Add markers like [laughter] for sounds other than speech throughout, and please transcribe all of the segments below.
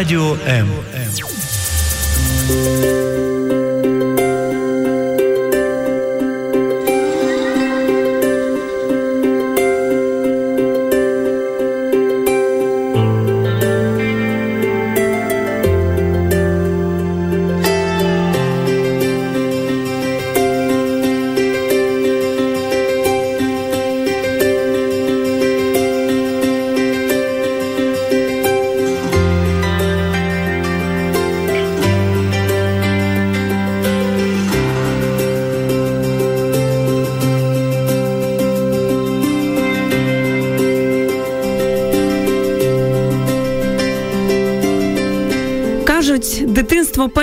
Радіо М.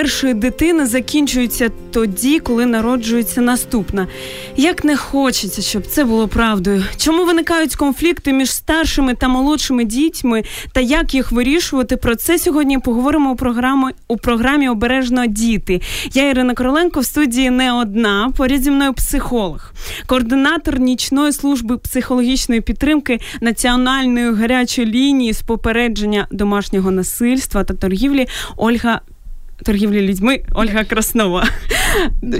першої дитини закінчується тоді, коли народжується наступна. Як не хочеться, щоб це було правдою. Чому виникають конфлікти між старшими та молодшими дітьми, та як їх вирішувати? Про це сьогодні поговоримо у програмі у програмі Обережно діти. Я Ірина Короленко в студії не одна. Поряд зі мною психолог, координатор нічної служби психологічної підтримки національної гарячої лінії з попередження домашнього насильства та торгівлі Ольга. Торгівлі людьми Ольга Краснова.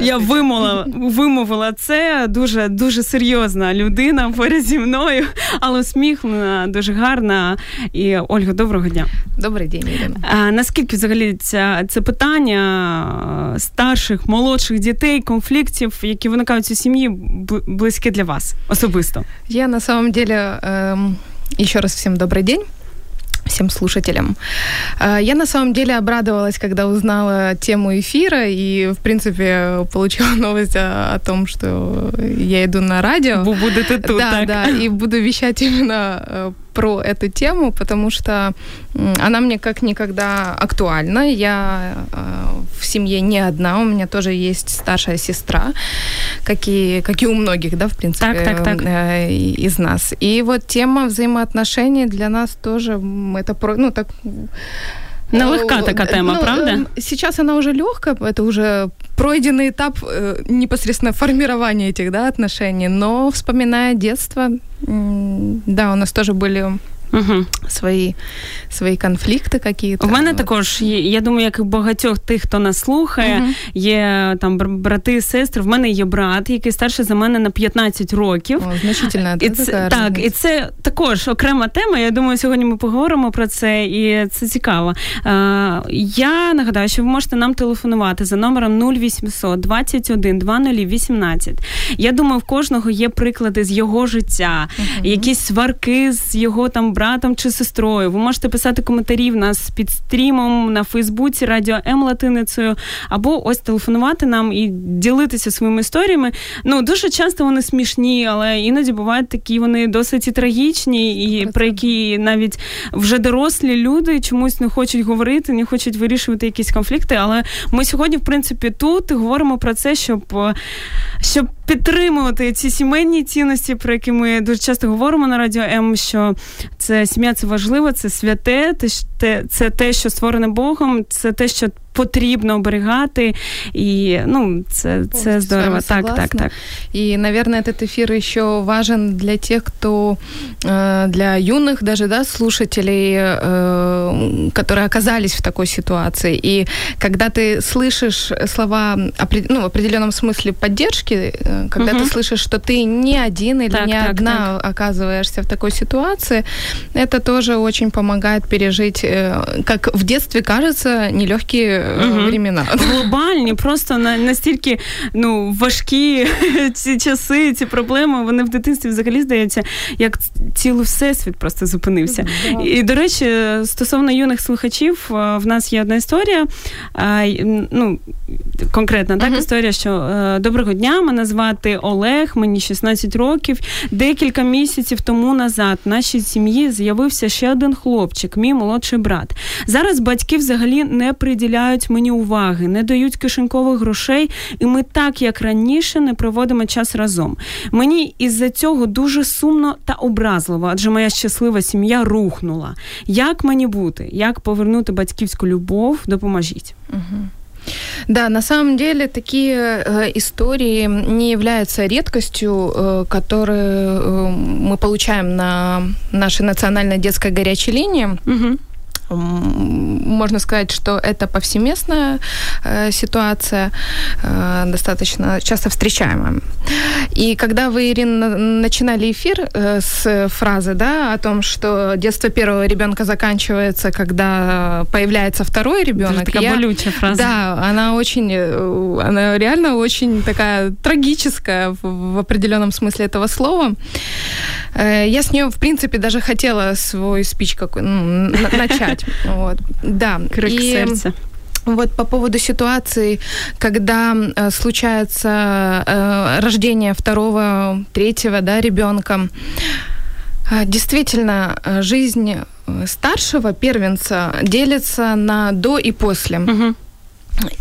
Я вимовила, вимовила це дуже дуже серйозна людина поряд зі мною, але усміхнена, дуже гарна. І Ольга, доброго дня. Добрий день, Ірина. А, наскільки взагалі це, це питання старших, молодших дітей, конфліктів, які виникають у сім'ї, близькі для вас особисто? Я на самом деле э, еще раз всем добрый день всем слушателям. Я на самом деле обрадовалась, когда узнала тему эфира и, в принципе, получила [laughs] новость о, том, что я иду на радио. Вы будете тут, Да, так? да, и буду вещать именно про эту тему, потому что она мне как никогда актуальна. Я в семье не одна, у меня тоже есть старшая сестра, как и, как и у многих, да, в принципе, так, так, так. из нас. И вот тема взаимоотношений для нас тоже, это, про, ну, так... Нелегка така тема, ну, правда? Сейчас она уже легкая, это уже пройденный этап э, непосредственно формирования этих да, отношений, но вспоминая детство, да, у нас тоже были Угу. Свої свої конфлікти какие-то. У мене також є, я думаю, як і багатьох тих, хто нас слухає, uh є там брати і сестри. В мене є брат, який старший за мене на 15 років. О, значительна і це, така Так, і це також окрема тема. Я думаю, сьогодні ми поговоримо про це, і це цікаво. А, я нагадаю, що ви можете нам телефонувати за номером 0800 21 2018. Я думаю, в кожного є приклади з його життя, uh якісь сварки з його там братом чи сестрою. Ви можете писати коментарі в нас під стрімом на Фейсбуці Радіо М латиницею, або ось телефонувати нам і ділитися своїми історіями. Ну дуже часто вони смішні, але іноді бувають такі вони досить і трагічні, і про які навіть вже дорослі люди чомусь не хочуть говорити, не хочуть вирішувати якісь конфлікти. Але ми сьогодні, в принципі, тут говоримо про це, щоб, щоб підтримувати ці сімейні цінності, про які ми дуже часто говоримо на радіо М, що це сім'я це важливо, це святе, це те, що створене Богом, це те, що потрібно оберігати, і ну це, це здорово. Так, так, так. И, наверное, этот эфир еще важен для тех, кто э, для юных даже да, слушателей, э, которые оказались в такой ситуации. И когда ты слышишь слова ну, в определенном смысле поддержки, э, когда угу. ты слышишь, что ты не один или так, не так, одна так. оказываешься в такой ситуации, это тоже очень помогает пережить, как в детстве кажется, нелегкие угу. времена. [laughs] Глобальні, просто настільки ну, важкі [laughs] ці часи, ці проблеми, вони в дитинстві взагалі здається, як цілий всесвіт просто зупинився. І, до речі, стосовно юних слухачів, в нас є одна історія. Ну, конкретна так, mm-hmm. історія, що доброго дня, мене звати Олег, мені 16 років. Декілька місяців тому назад в нашій сім'ї з'явився ще один хлопчик, мій молодший брат. Зараз батьки взагалі не приділяють мені уваги, не дають кишенькових грошей, і ми так, як раніше, не проводимо час разом. Мені із-за цього дуже сумно та образливо, адже моя щаслива сім'я рухнула. Як мені бути? Як повернути батьківську любов? Допоможіть. Угу. Да, на самом деле такие э, истории не являются редкостью, э, которые э, мы получаем на нашей национальной детской горячей линии. Угу. Можно сказать, что это повсеместная э, ситуация, э, достаточно часто встречаемая. И когда вы, Ирина, начинали эфир э, с фразы да, о том, что детство первого ребенка заканчивается, когда появляется второй ребенок. такая я, болючая фраза. Да, она очень, э, она реально очень такая трагическая в, в определенном смысле этого слова. Э, я с нее, в принципе, даже хотела свой спич какой, ну, начать. [laughs] Вот. Да. Крик и... сердца. Вот по поводу ситуации, когда э, случается э, рождение второго, третьего, да, ребенка. Э, действительно, э, жизнь э, старшего первенца делится на до и после. Угу.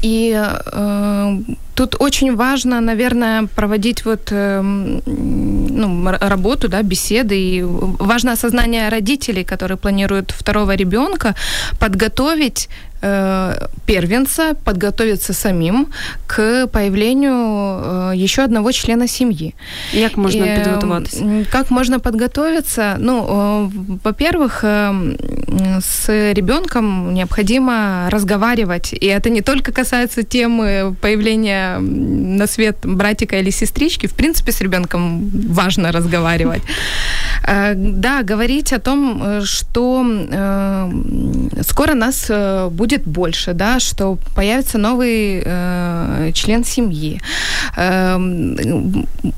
И э, тут очень важно, наверное, проводить вот э, ну, работу, да, беседы. И важно осознание родителей, которые планируют второго ребенка, подготовить Э, первенца подготовиться самим к появлению э, еще одного члена семьи. Как можно И, подготовиться? Как можно подготовиться? Ну, э, во-первых, с ребенком необходимо разговаривать. И это не только касается темы появления на свет братика или сестрички. В принципе, с ребенком важно разговаривать. Да, говорить о том, что скоро нас будет будет больше, да, что появится новый э, член семьи. Э,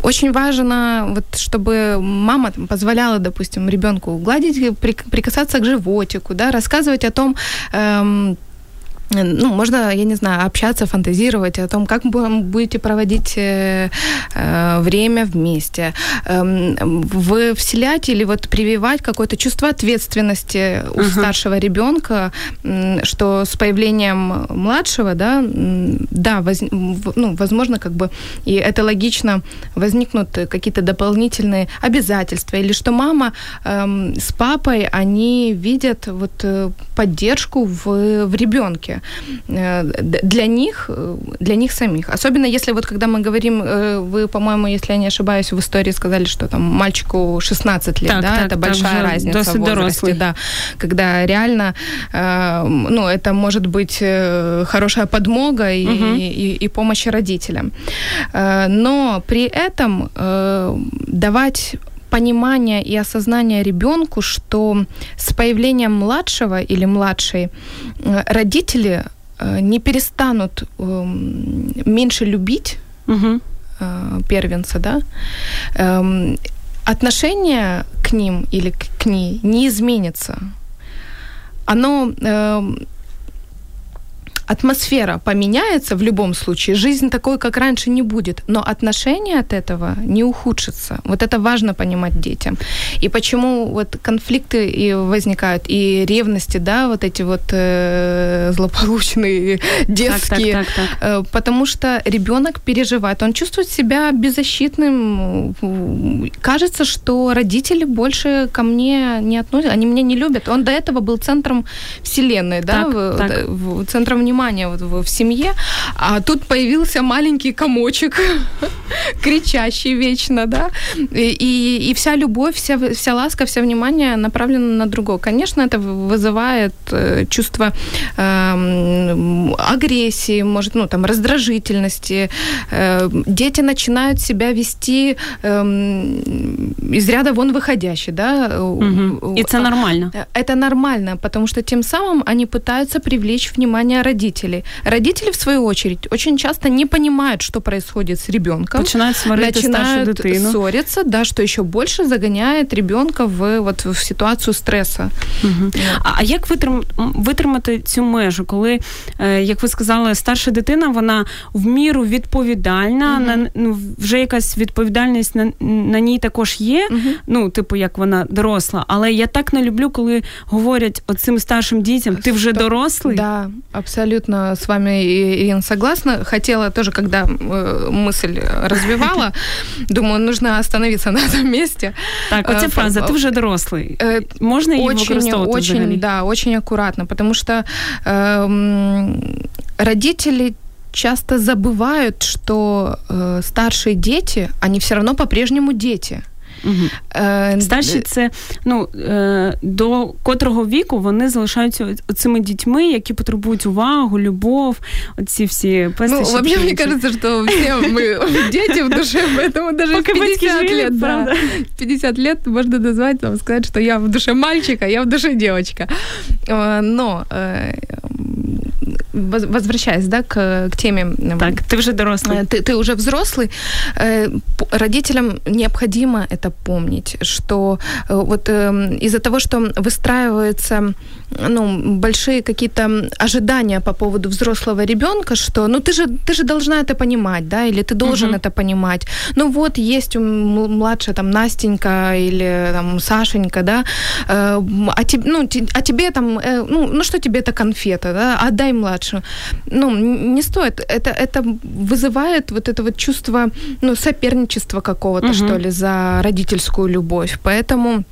очень важно, вот, чтобы мама там, позволяла, допустим, ребенку гладить, прикасаться к животику, да, рассказывать о том, э, ну, можно, я не знаю, общаться, фантазировать о том, как вы будете проводить э, э, время вместе. Э, вы вселять или вот прививать какое-то чувство ответственности у uh-huh. старшего ребенка, что с появлением младшего, да, да, воз, ну, возможно, как бы, и это логично, возникнут какие-то дополнительные обязательства, или что мама э, с папой, они видят вот э, поддержку в, в ребенке. Э, для них, э, для них самих. Особенно если вот когда мы говорим, э, вы, по-моему, если я не ошибаюсь, в истории сказали, что там мальчику 16 лет, так, да, так, это большая разница в возрасте, дорослый. да, когда реально, ну, это может быть хорошая подмога и, угу. и, и, и помощь родителям. Но при этом давать понимание и осознание ребенку, что с появлением младшего или младшей э, родители э, не перестанут эм, меньше любить угу. первенца, да, эм, отношение к ним или к ней не изменится. Оно эм, атмосфера поменяется в любом случае, жизнь такой, как раньше, не будет, но отношения от этого не ухудшатся. Вот это важно понимать детям. И почему вот конфликты и возникают, и ревности, да, вот эти вот э, злополучные, [laughs] детские, так, так, так, так. Э, потому что ребенок переживает, он чувствует себя беззащитным, кажется, что родители больше ко мне не относятся, они меня не любят. Он до этого был центром вселенной, да, так, в, так. В, центром внимания внимание вот в, в семье, а тут появился маленький комочек, [laughs] кричащий вечно, да, и, и, и вся любовь, вся, вся ласка, вся внимание направлено на другого. Конечно, это вызывает э, чувство э, агрессии, может, ну, там, раздражительности. Э, дети начинают себя вести э, из ряда вон выходящие, да. Угу. И это нормально. Это нормально, потому что тем самым они пытаются привлечь внимание родителей родителей. Родители, в свою очередь, очень часто не понимают, что происходит с ребенком. Начинают сварити начинают ссориться, да, что еще больше загоняет ребенка в, вот, в ситуацію стресу. Угу. А, а як витрим, витримати цю межу, коли, е, як ви сказали, старша дитина, вона в міру відповідальна, угу. на, ну, вже якась відповідальність на, на ній також є, угу. ну, типу, як вона доросла. Але я так не люблю, коли говорять оцим старшим дітям, ти вже дорослий. Да, абсолютно абсолютно с вами, Ирина, согласна. Хотела тоже, когда э, мысль развивала, [laughs] думаю, нужно остановиться на этом месте. Так, вот эта фраза, ты уже дорослый. Э, Можно ее очень, очень, да, очень аккуратно, потому что эм, родители часто забывают, что э, старшие дети, они все равно по-прежнему дети. Угу. Старші це ну, до котрого віку вони залишаються цими дітьми, які потребують увагу, любов, оці всі Ну, вообще, мне кажется, что все мы [laughs] дети в душе, поэтому даже 50 лет, да, 50 лет можно назвать, там, сказать, что я в душе мальчика, я в душе девочка. Но возвращаясь, да, к, к теме... Так, ты уже взрослый. Ты, ты уже взрослый. Родителям необходимо это помнить, что вот из-за того, что выстраиваются ну, большие какие-то ожидания по поводу взрослого ребенка, что ну ты же, ты же должна это понимать, да, или ты должен uh-huh. это понимать. Ну вот есть младшая там Настенька или там Сашенька, да, э, а, тебе, ну, а тебе там, э, ну, ну что тебе это конфета, да, отдай младшую. Ну, не стоит. Это, это вызывает вот это вот чувство, ну, соперничества какого-то, uh-huh. что ли, за родительскую любовь. Поэтому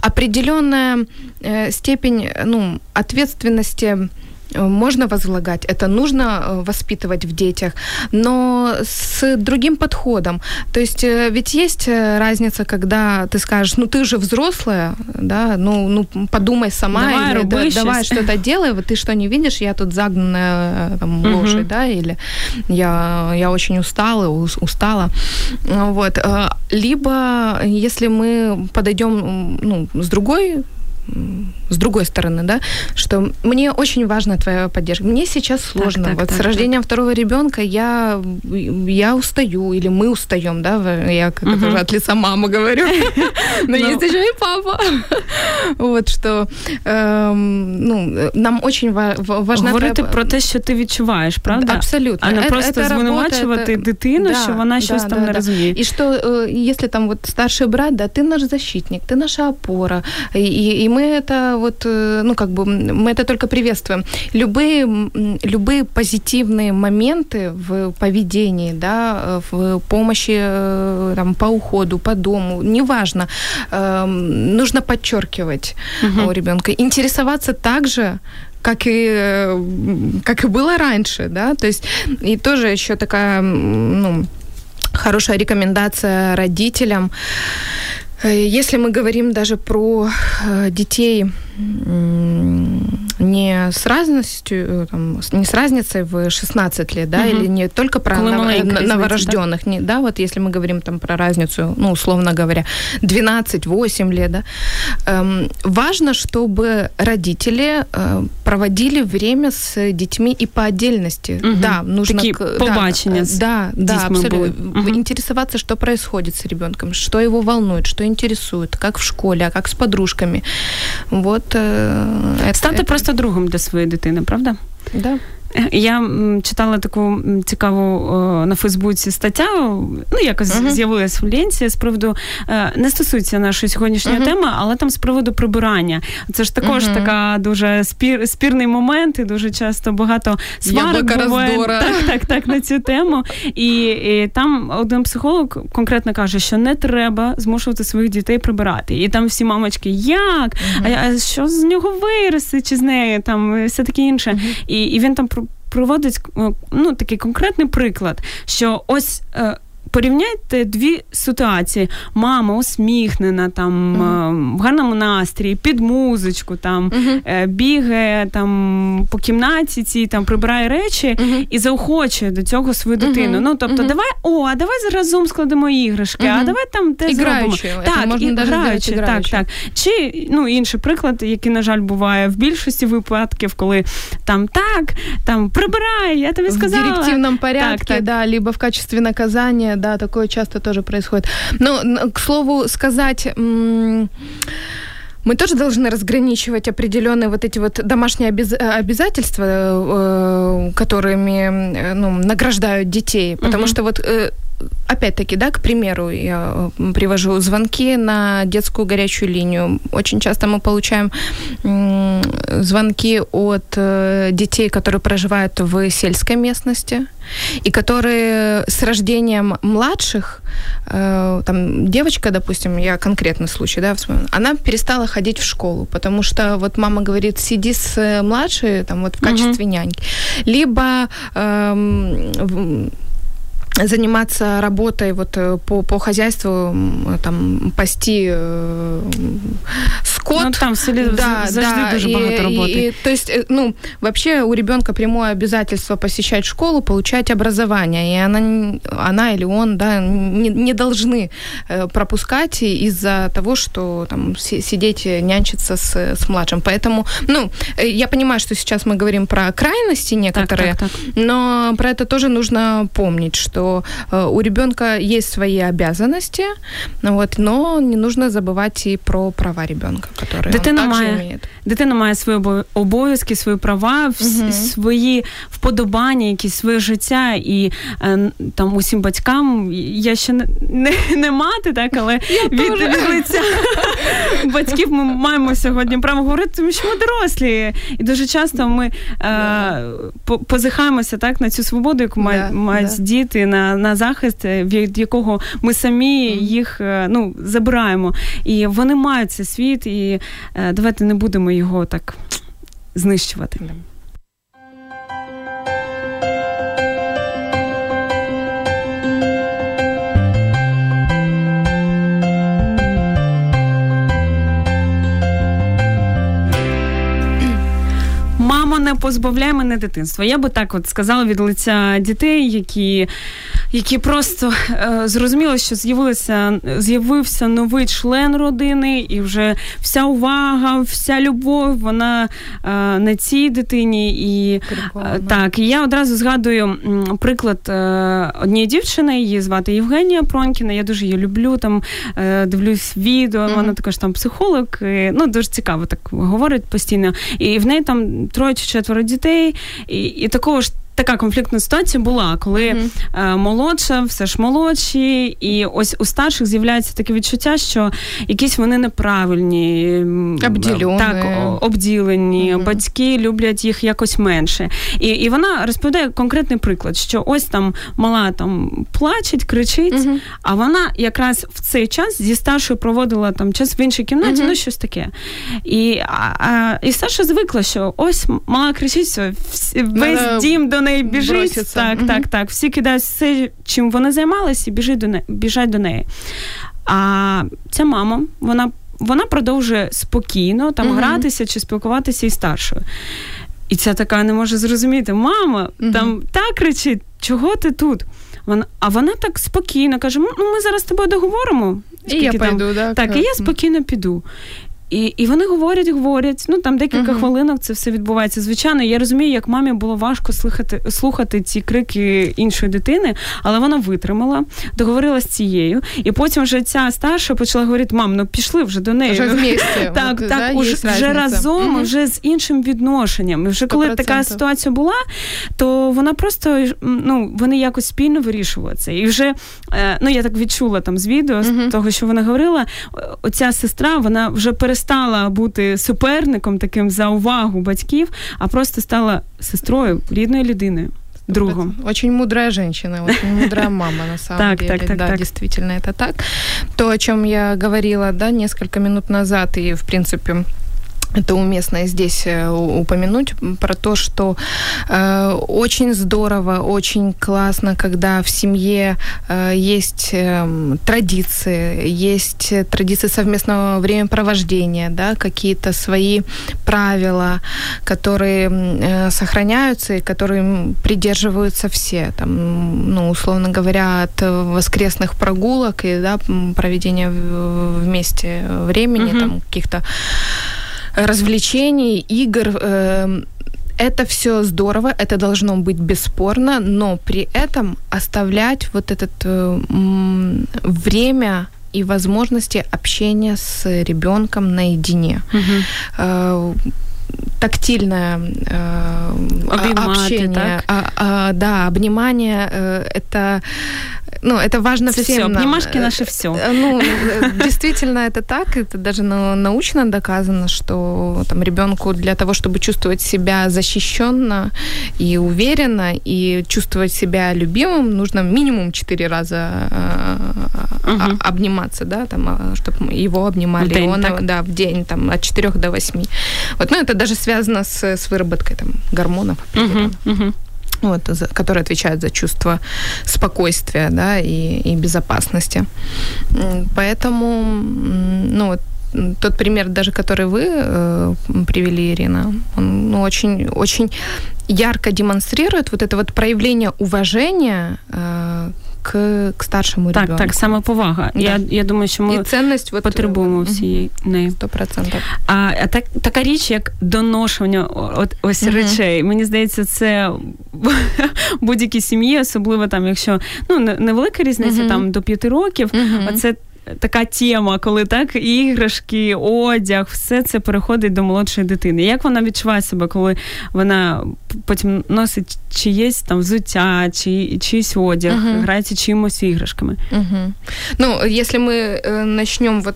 определенная э, степень ну, ответственности можно возлагать, это нужно э, воспитывать в детях, но с другим подходом. То есть э, ведь есть э, разница, когда ты скажешь, ну ты уже взрослая, да, ну, ну подумай сама, давай, или да, давай что-то делай, вот ты что не видишь, я тут загнанная там, угу. лошадь, да, или я, я очень устала, устала. Вот. Либо если мы подойдем ну, с другой с другой стороны, да, что мне очень важна твоя поддержка. Мне сейчас сложно. Так, так, вот так, с рождением так. второго ребенка я, я устаю, или мы устаем, да, я как угу. уже от лица мамы говорю, [laughs] но есть еще и папа. Вот что ну, нам очень важна Говорити про те, що ти відчуваєш, правда? Абсолютно. А не просто звинувачувати дитину, що вона щось там не розуміє. І що, якщо там вот старший брат, да, ти наш защитник, ти наша опора, і мы это вот, э, ну, как бы, мы это только приветствуем. Любые, любые позитивные моменты в поведении, да, в помощи э, там, по уходу, по дому, неважно, эм, нужно подчеркивать угу. у ребенка. Интересоваться также как и, как и было раньше, да, то есть и тоже еще такая, ну, хорошая рекомендация родителям если мы говорим даже про э, детей не с разностью, э, там, не с разницей в 16 лет, да, угу. или не только про нов- новорожденных, да? не, да, вот если мы говорим там про разницу, ну, условно говоря, 12-8 лет, да, эм, важно, чтобы родители э, проводили время с детьми и по отдельности. Угу. Да, нужно... Такие к, побачення да, да, да абсолютно. Угу. Интересоваться, что происходит с ребенком, что его волнует, что интересует, как в школе, а как с подружками. Вот. Э, Стати это... просто другом для своєї дитини, правда? Да. Я читала таку цікаву на Фейсбуці стаття, ну якось uh-huh. з'явилась в ленці з приводу е, не стосується нашої сьогоднішньої uh-huh. теми, але там з приводу прибирання. Це ж також uh-huh. така дуже спір, спірний момент, і дуже часто багато сварок буває так, так, так на цю тему. І, і там один психолог конкретно каже, що не треба змушувати своїх дітей прибирати. І там всі мамочки, як? А, а що з нього виросте, чи з нею там все таке інше. І, І він там проводить е, ну, такий конкретний приклад, що ось. Порівняйте дві ситуації: мама усміхнена, там uh-huh. в гарному настрії, під музичку, там uh-huh. бігає там по кімнаті, ці там прибирає речі uh-huh. і заохочує до цього свою дитину. Ну тобто, давай, о, а давай разом складемо іграшки, а давай там те зробимо. Так, можна і граючи, так, так. Чи ну інший приклад, який, на жаль, буває в більшості випадків, коли там так, там прибирай, я тобі сказала. В директивному порядку, так, так. да, либо в качестве наказания да, такое часто тоже происходит. Но, к слову сказать, мы тоже должны разграничивать определенные вот эти вот домашние обяз- обязательства, э, которыми ну, награждают детей. Потому uh-huh. что вот э, опять-таки, да, к примеру, я привожу звонки на детскую горячую линию. Очень часто мы получаем звонки от э, детей, которые проживают в сельской местности и которые с рождением младших, э, там девочка, допустим, я конкретный случай, да, она перестала ходить в школу, потому что вот мама говорит, сиди с младшей, там вот в качестве угу. няньки, либо эм, заниматься работой вот э, по, по хозяйству, там, пасти э, скот. Ну, там в селе да, да, дуже и, багато работы. И, и, то есть, э, ну, вообще у ребенка прямое обязательство посещать школу, получать образование, и она, она или он, да, не, не должны пропускать из-за того, что там сидеть, нянчиться с, с младшим. Поэтому, ну, я понимаю, что сейчас мы говорим про крайности некоторые, так, так, так. но про это тоже нужно помнить, что Э, у ребенка есть свои обязанности, вот, но не нужно забывать и про права ребенка, которые дитина он также має, имеет. Дитина має свої обов'язки, свої права, угу. свої вподобання, якісь своє життя, і е, там усім батькам я ще не, не, не мати, так, але від, від лиця батьків ми маємо сьогодні право говорити, тому що ми дорослі. І дуже часто ми е, позихаємося так на цю свободу, яку мають, мають діти на на захист, е, від якого ми самі їх е, ну, забираємо. І вони мають цей світ, і е, давайте не будемо його так знищувати. не позбавляє мене дитинства. Я би так от сказала від лиця дітей, які які просто е, зрозуміли, що з'явилося з'явився новий член родини, і вже вся увага, вся любов, вона е, на цій дитині. І е, так, і я одразу згадую приклад е, однієї дівчини, її звати Євгенія Пронькіна. Я дуже її люблю. Там е, дивлюсь відео. Mm-hmm. Вона також там психолог. І, ну дуже цікаво так говорить постійно. І в неї там троє чи четверо дітей, і, і такого ж така конфліктна ситуація була, коли mm-hmm. молодша, все ж молодші, і ось у старших з'являється таке відчуття, що якісь вони неправильні, обділені, так, обділені, mm-hmm. батьки люблять їх якось менше. І і вона розповідає конкретний приклад, що ось там мала там плачеть, кричить, mm-hmm. а вона якраз в цей час зі старшою проводила там час в іншій кімнаті, ну щось таке. І а, а, і старша звикла, що ось мала кричить, все, весь дім до неї біжить. Броситься. Так, угу. так, так. Всі кидають все, чим вони займалися, і біжать до неї. Біжать до неї. А ця мама, вона вона продовжує спокійно там угу. гратися чи спілкуватися із старшою. І ця така не може зрозуміти: мама, угу. там так кричить, чого ти тут? Вона, А вона так спокійно каже: ну ми зараз з тобою договоримо. І я там, пойду, да, так, і я спокійно піду. І і вони говорять, говорять. Ну там декілька uh-huh. хвилинок це все відбувається. Звичайно, я розумію, як мамі було важко слухати слухати ці крики іншої дитини, але вона витримала, договорилася з цією. І потім вже ця старша почала говорити: мам, ну пішли вже до неї. Вже. [laughs] Так, От, так, да, уже, вже разом, uh-huh. вже з іншим відношенням. І вже 100%. коли така ситуація була, то вона просто ну вони якось спільно вирішували це. І вже е, ну я так відчула там з відео, uh-huh. з того, що вона говорила, оця сестра, вона вже перестала перестала бути суперником таким за увагу батьків, а просто стала сестрою рідною людиною. Другом. Очень мудрая женщина, очень мудрая мама, на самом так, деле. Так, так, да, так. действительно, это так. То, о чем я говорила, да, несколько минут назад, и, в принципе, это уместно здесь э, упомянуть про то, что э, очень здорово, очень классно, когда в семье э, есть э, традиции, есть традиции совместного времяпровождения, да, какие-то свои правила, которые э, сохраняются и которым придерживаются все, там, ну, условно говоря, от воскресных прогулок и да, проведения вместе времени, mm-hmm. там каких-то развлечений, игр. Э, это все здорово, это должно быть бесспорно, но при этом оставлять вот это э, время и возможности общения с ребенком наедине. Угу. Э, тактильное э, общение, так? А, а, да, обнимание э, это ну, это важно это всем. Все, обнимашки наши все. Э, ну, действительно, это так. Это даже научно доказано, что там ребенку для того, чтобы чувствовать себя защищенно и уверенно, и чувствовать себя любимым, нужно минимум четыре раза угу. обниматься, да, там, чтобы его обнимали. В день, он, так? Да, в день, там, от 4 до 8. Вот, ну, это даже связано с, с выработкой там, гормонов. Вот, за, которые отвечают за чувство спокойствия да, и, и безопасности. Поэтому, ну, вот, тот пример, даже который вы э, привели, Ирина, он ну, очень, очень ярко демонстрирует вот это вот проявление уважения э, к, к старшому так, ребенку. Так, самоповага. Да. Я я думаю, що ми І цінність потребуємо потребуємо всієї неї. Сто процентів. А, а так, така річ, як доношення от, ось mm-hmm. речей. Мені здається, це [laughs] будь-якій сім'ї, особливо там, якщо ну, невелика різниця mm-hmm. там до п'яти років, mm-hmm. оце така тема, коли так іграшки, одяг, все це переходить до молодшої дитини. Як вона відчуває себе, коли вона потім носить чиєсь там взуття, чи чийсь одяг, uh-huh. грається чимось іграшками? Uh-huh. Ну, если мы э, начнем вот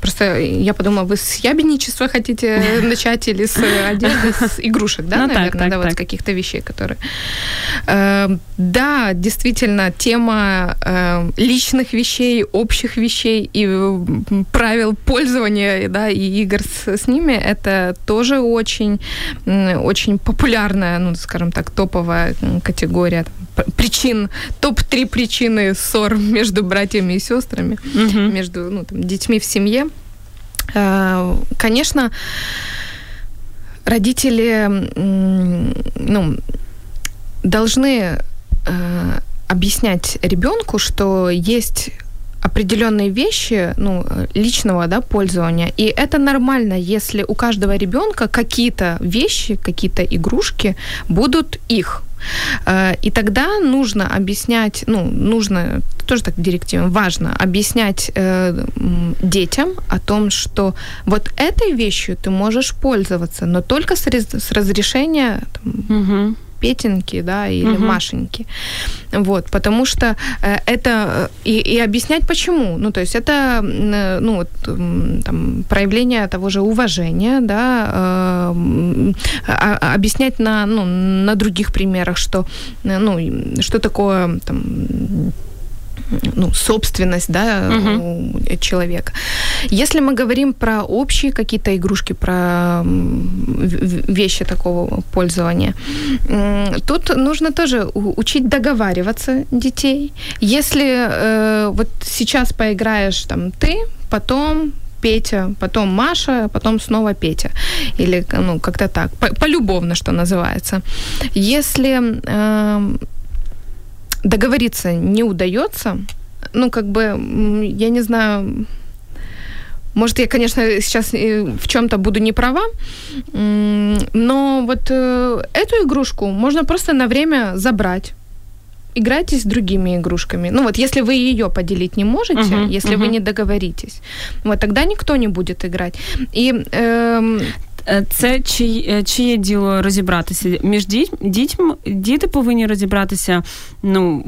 просто я подумала, вы с ябедничества хотите [laughs] начать или с одежды, с игрушек, да, ну, наверное, так, так, да, так. вот с каких-то вещей, которые. Э, да, действительно, тема э, личных вещей, общих вещей и правил пользования, да, и игр с, с ними, это тоже очень, очень популярная, ну, скажем так, топовая категория причин, топ-3 причины ссор [laughs] между братьями и сестрами, угу. между ну, там, детьми в семье. Конечно, родители ну, должны объяснять ребенку, что есть определенные вещи, ну, личного, да, пользования. И это нормально, если у каждого ребенка какие-то вещи, какие-то игрушки будут их. Э, и тогда нужно объяснять, ну, нужно, тоже так директивам, важно объяснять э, детям о том, что вот этой вещью ты можешь пользоваться, но только с, раз, с разрешения там, угу Петеньки, да, или угу. Машеньки. Вот, потому что э, это э, и, и объяснять почему. Ну, то есть это, э, ну, вот, там, проявление того же уважения, да, э, а, объяснять на, ну, на других примерах, что, ну, что такое там ну, собственность да, угу. человека. Если мы говорим про общие какие-то игрушки, про вещи такого пользования, тут нужно тоже учить договариваться детей. Если э, вот сейчас поиграешь там ты, потом Петя, потом Маша, потом снова Петя. Или ну, как-то так. Полюбовно, что называется. Если э, договориться не удается, ну, как бы, я не знаю, может, я, конечно, сейчас в чем-то буду не права, но вот э, эту игрушку можно просто на время забрать играйтесь с другими игрушками. Ну вот, если вы ее поделить не можете, uh-huh, если uh-huh. вы не договоритесь, вот тогда никто не будет играть. И э, Е, це чи, е, чиє діло розібратися між дітьми? Діти повинні розібратися, ну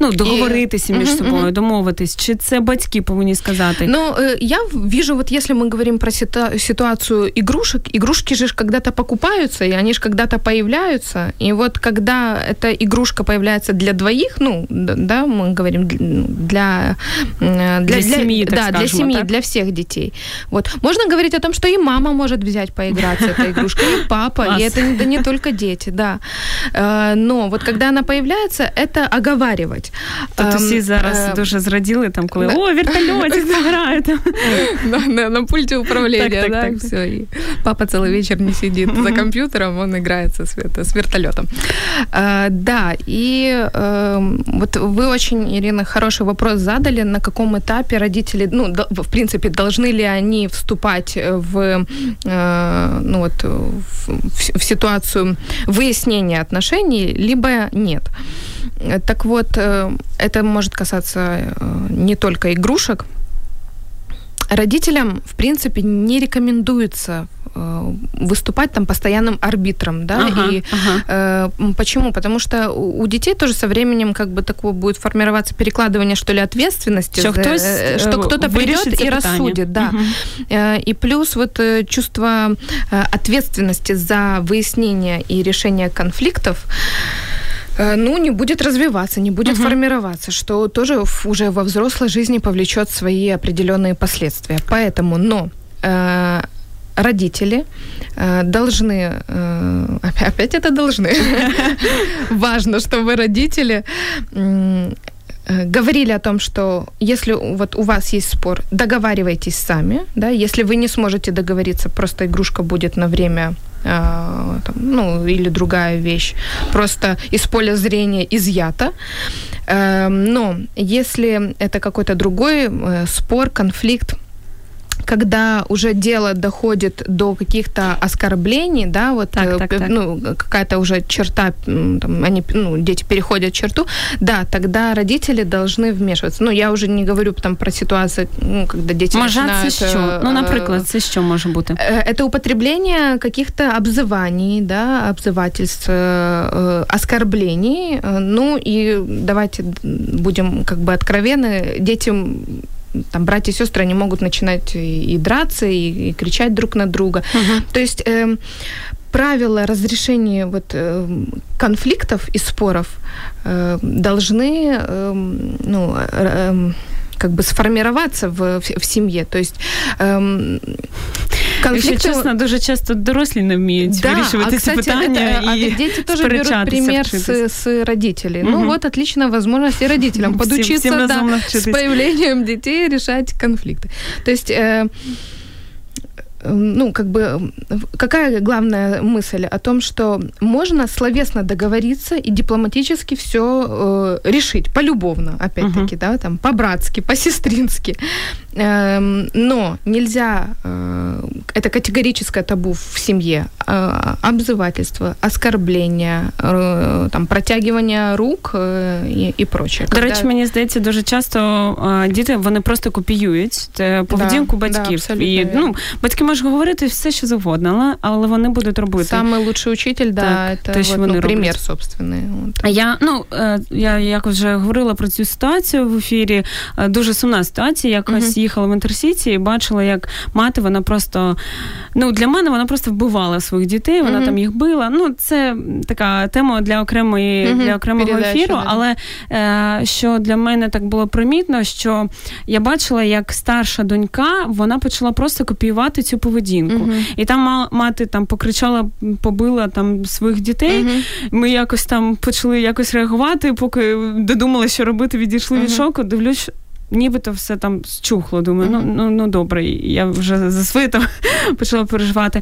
ну договоритися між собою, домовитись, чи це батьки повинні сказати? Ну я вижу, вот если мы говорим про ситуацию игрушек, игрушки же когда-то покупаются, и они же когда-то появляются, и вот когда эта игрушка появляется для двоих, ну да, мы говорим для для, для семьи, так да, скажем, для семьи, так? для всех детей. Вот можно говорить о том, что и мама может взять поиграться этой игрушкой, и папа, и это не, не только дети, да. Э, но вот когда она появляется, это оговаривать. Тут всі зараз э, дуже зраділи, там, коли «О, вертольотик грають». На пульте управления, да, все. И папа целый вечер не сидит за компьютером, он играется с вертолетом. Э, да, и вот вы очень, Ирина, хороший вопрос задали, на каком этапе родители, ну, в принципе, должны ли они вступать в Э, ну вот, в, в ситуацию выяснения отношений, либо нет. Так вот, э, это может касаться э, не только игрушек. Родителям, в принципе, не рекомендуется Э, выступать там постоянным арбитром, да, ага, и ага. Э, почему? Потому что у детей тоже со временем как бы такое будет формироваться перекладывание, что ли, ответственности, что, кто, э, что кто-то придет и питание. рассудит, да, угу. и плюс вот чувство ответственности за выяснение и решение конфликтов, ну, не будет развиваться, не будет угу. формироваться, что тоже уже во взрослой жизни повлечет свои определенные последствия. Поэтому, но родители должны, опять это должны, [laughs] важно, чтобы родители говорили о том, что если вот у вас есть спор, договаривайтесь сами, да, если вы не сможете договориться, просто игрушка будет на время там, ну, или другая вещь, просто из поля зрения изъята. Но если это какой-то другой э, спор, конфликт, когда уже дело доходит до каких-то оскорблений, да, вот так, так, так. ну какая-то уже черта, там, они, ну, дети переходят черту, да, тогда родители должны вмешиваться. Ну, я уже не говорю там про ситуацию, ну, когда дети Може, начинают... це що? Ну, наприклад, це що може бути? Это употребление каких-то обзываний, да, обзывательств, оскорблений, ну, и давайте будем как бы откровенны, детям там братья и сестры, они могут начинать и, и драться, и, и кричать друг на друга. Uh-huh. То есть э, правила разрешения вот, э, конфликтов и споров э, должны э, ну, э, как бы сформироваться в, в, в семье. То есть эм, конфликты... Якщо чесно, дуже часто дорослі не вміють да, вирішувати а, ці питання это, і а дети [laughs] тоже берут пример с, с родителей. Угу. Ну вот отличная возможность и родителям [laughs] подучиться всем, всем да, с появлением детей решать конфликты. То есть э, ну, как бы, какая главная мысль о том, что можно словесно договориться и дипломатически все э, решить, полюбовно, опять-таки, uh-huh. да, там, по-братски, по-сестрински. Эм, но нельзя, э, это категорическое табу в семье, э, обзывательство, оскорблення, э, там, протягивание рук і, і прочее. До речі, мені здається, дуже часто діти вони просто копіюють поведінку да, батьків. Да, і ну, батьки можуть говорити все, що завгодно, але, але вони будуть робити. Саме лучший учитель, да, це те, що вот, вони ну, примір, собственний. А я, ну, я якось вже говорила про цю ситуацію в ефірі. Дуже сумна ситуація, якось їхала в Інтерсіті і бачила, як мати вона просто ну для мене вона просто вбивала своїх дітей, вона mm-hmm. там їх била. Ну, це така тема для окремої mm-hmm. для окремого Передача, ефіру. Да. Але е, що для мене так було примітно, що я бачила, як старша донька вона почала просто копіювати цю поведінку. Mm-hmm. І там мати там покричала, побила там своїх дітей. Ми якось там почали якось реагувати, поки додумали, що робити, відійшли від шоку. Дивлюсь, нібито все там зчухло. Думаю, ну ну ну добре, я вже за своє там [laughs] почала переживати.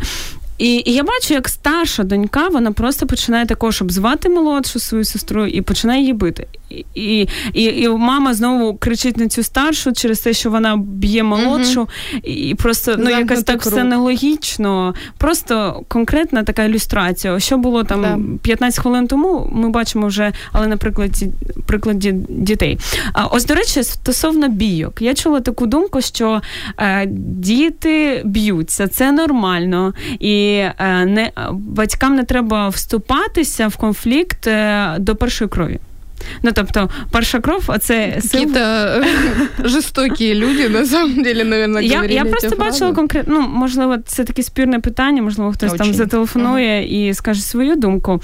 І і я бачу, як старша донька, вона просто починає також обзивати молодшу свою сестру і починає її бити. І і, і мама знову кричить на цю старшу через те, що вона б'є молодшу, і просто ну Замкнути якось так круг. все нелогічно. Просто конкретна така ілюстрація. Що було там да. 15 хвилин тому, ми бачимо вже, але на прикладі прикладі дітей. А ось до речі, стосовно бійок, я чула таку думку, що е, діти б'ються, це нормально. І не батькам не треба вступатися в конфлікт е, до першої крові. Ну, тобто, перша кров, оце сил... [laughs] Жорстокі люди, на самом деле, наверное, Я я просто бачила конкретно, ну, можливо, це таке спірне питання, можливо, хтось Очень. там зателефонує uh-huh. і скаже свою думку.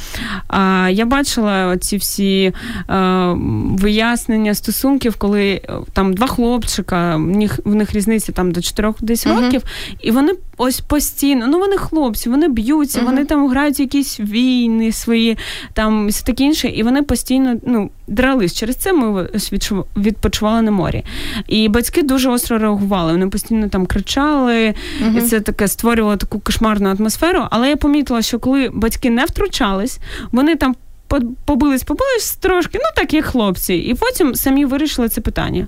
А, Я бачила ці всі а, вияснення стосунків, коли е, там два хлопчика, в них, в них різниця там до 4 десь uh-huh. років, і вони ось постійно, ну вони хлопці, вони б'ються, uh-huh. вони там грають якісь війни свої, там все таке інше, і вони постійно, ну дрались. Через це ми відпочивали на морі. І батьки дуже остро реагували. Вони постійно там кричали, uh-huh. і це таке створювало таку кошмарну атмосферу. Але я помітила, що коли батьки не втручались, вони там побились, побились трошки, ну так як хлопці, і потім самі вирішили це питання.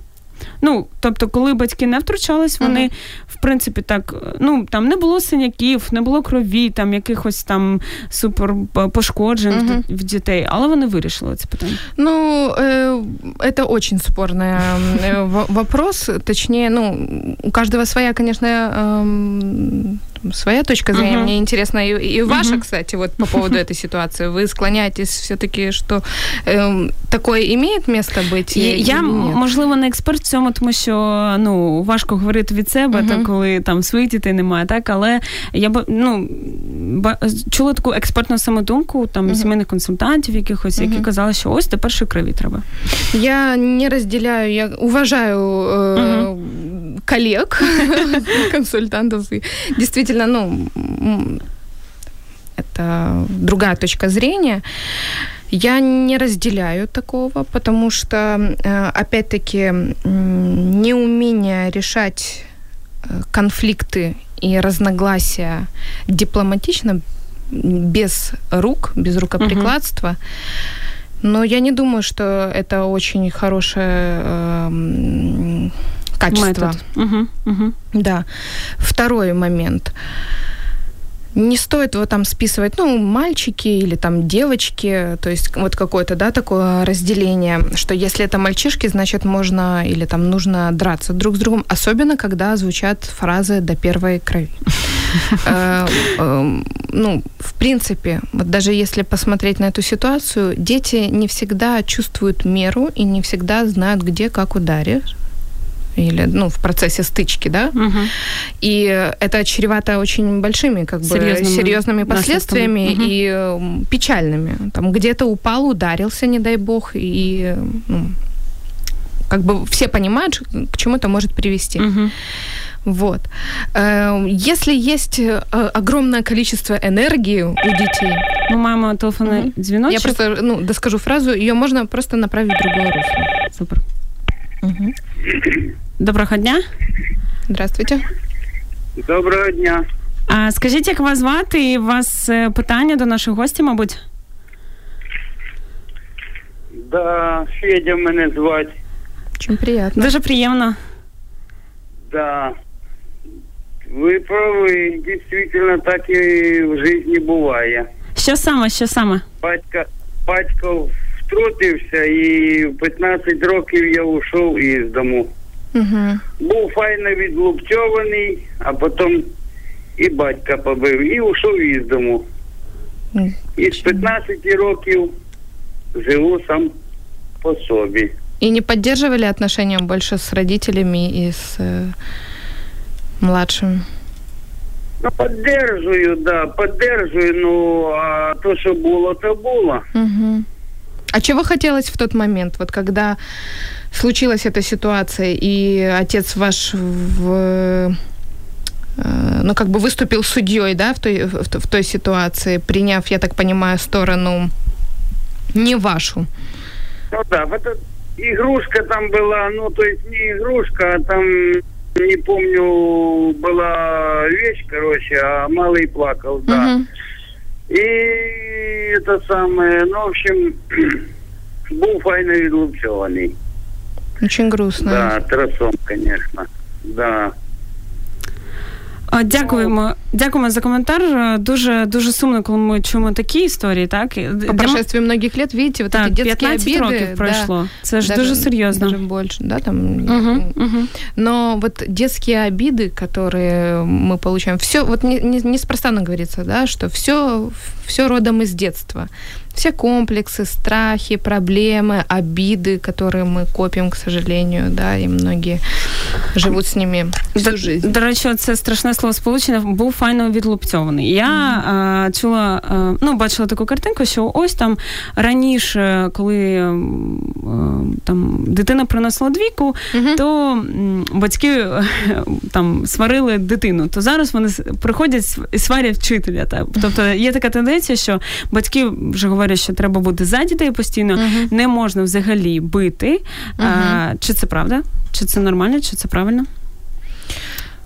Ну, тобто, коли батьки не втручались, вони, uh-huh. в принципі, так, ну, там не було синяків, не було крові, там якихось там супер пошкоджень uh-huh. в дітей, але вони вирішили це питання. Ну, э, это очень спорный э, вопрос. Точнее, ну, у каждого своя, конечно, э, своя точка зрения. Uh-huh. Мне интересно и, и ваша, uh-huh. кстати, вот по поводу этой ситуации. Вы склоняетесь все-таки, что э, такое имеет место быть? Я, можливо, не експерт в цьому, тому що ну важко говорити від себе, uh-huh. так, коли там своїх дітей немає, так але я б ну чула таку експертну самодумку там сімейних консультантів, якихось, які казали, що ось до першої крові треба. Я не розділяю, я уважаю. Е- коллег, [laughs] консультантов. Действительно, ну, это другая точка зрения. Я не разделяю такого, потому что, э, опять-таки, неумение решать э, конфликты и разногласия дипломатично, без рук, без рукоприкладства. Угу. Но я не думаю, что это очень хорошее э, качество. Угу, угу. Да. Второй момент не стоит его там списывать, ну, мальчики или там девочки, то есть вот какое-то, да, такое разделение, что если это мальчишки, значит, можно или там нужно драться друг с другом, особенно когда звучат фразы «до первой крови». [laughs] Э, эм, ну, в принципе, вот даже если посмотреть на эту ситуацию, дети не всегда чувствуют меру и не всегда знают, где, как ударить или ну, в процессе стычки, да, угу. и это чревато очень большими как бы серьезными, серьезными последствиями угу. и печальными. Там где-то упал, ударился, не дай бог, и ну, как бы все понимают, к чему это может привести. Угу. Вот. Э, если есть э, огромное количество энергии у детей... Ну, мама телефонный mm звоночек. Я просто, ну, доскажу фразу, ее можно просто направить в другое русло. Супер. Угу. Доброго дня. Здравствуйте. Доброго дня. А скажіть, як вас звати? І у вас е, питання до наших гостей, мабуть? Да, Федя мене звати. Чим приємно. Дуже приємно. Да. Ви праві, дійсно так і в житті буває. Що саме, що саме? Батька, батько втрутився і в 15 років я ушов із дому. Угу. Був файно відлупцьований, а потім і батька побив, і ушов із дому. І з 15 років живу сам по собі. И не поддерживали отношения больше с родителями и с э, младшими? Ну, поддерживаю, да, поддерживаю, ну, а то, что было, то было. Угу. А чего хотелось в тот момент, вот когда случилась эта ситуация, и отец ваш в э, ну, как бы выступил судьей, да, в той, в, в той ситуации, приняв, я так понимаю, сторону не вашу. Ну да, это игрушка там была, ну, то есть не игрушка, а там, не помню, была вещь, короче, а малый плакал, да. Угу. И это самое, ну, в общем, [clears throat] был файно відлупцьований. Очень грустно. Да, тросом, конечно. Да. Дякуємо, дякуємо за коментар. Дуже дуже сумно, коли ми чуємо такі історії. Так по прошествии многих лет, видите, вот так, эти 15 обиды, років пройшло. Да, Це ж даже, дуже серйозно. Даже больше, да, там. Угу, угу. Но вот детские обиды, которые мы получаем, все, вот не, не, неспроста говорится, да, что все, все родом из детства все комплексы, страхи, проблемы, обиды, которые мы копим, к сожалению, да, и многие живуть з ними всю жизнь. До речі, це страшне слово сполучення був файно відлупцьований. Я mm-hmm. а, чула, а, ну, бачила таку картинку, що ось там раніше, коли а, там дитина приносила двійку, mm-hmm. то батьки там сварили дитину, то зараз вони приходять і сварять вчителя. Так. Тобто є така тенденція, що батьки вже говорять, говорять, що треба бути за дітей постійно, uh-huh. не можна взагалі бити. Uh-huh. А, Чи це правда? Чи це нормально, чи це правильно?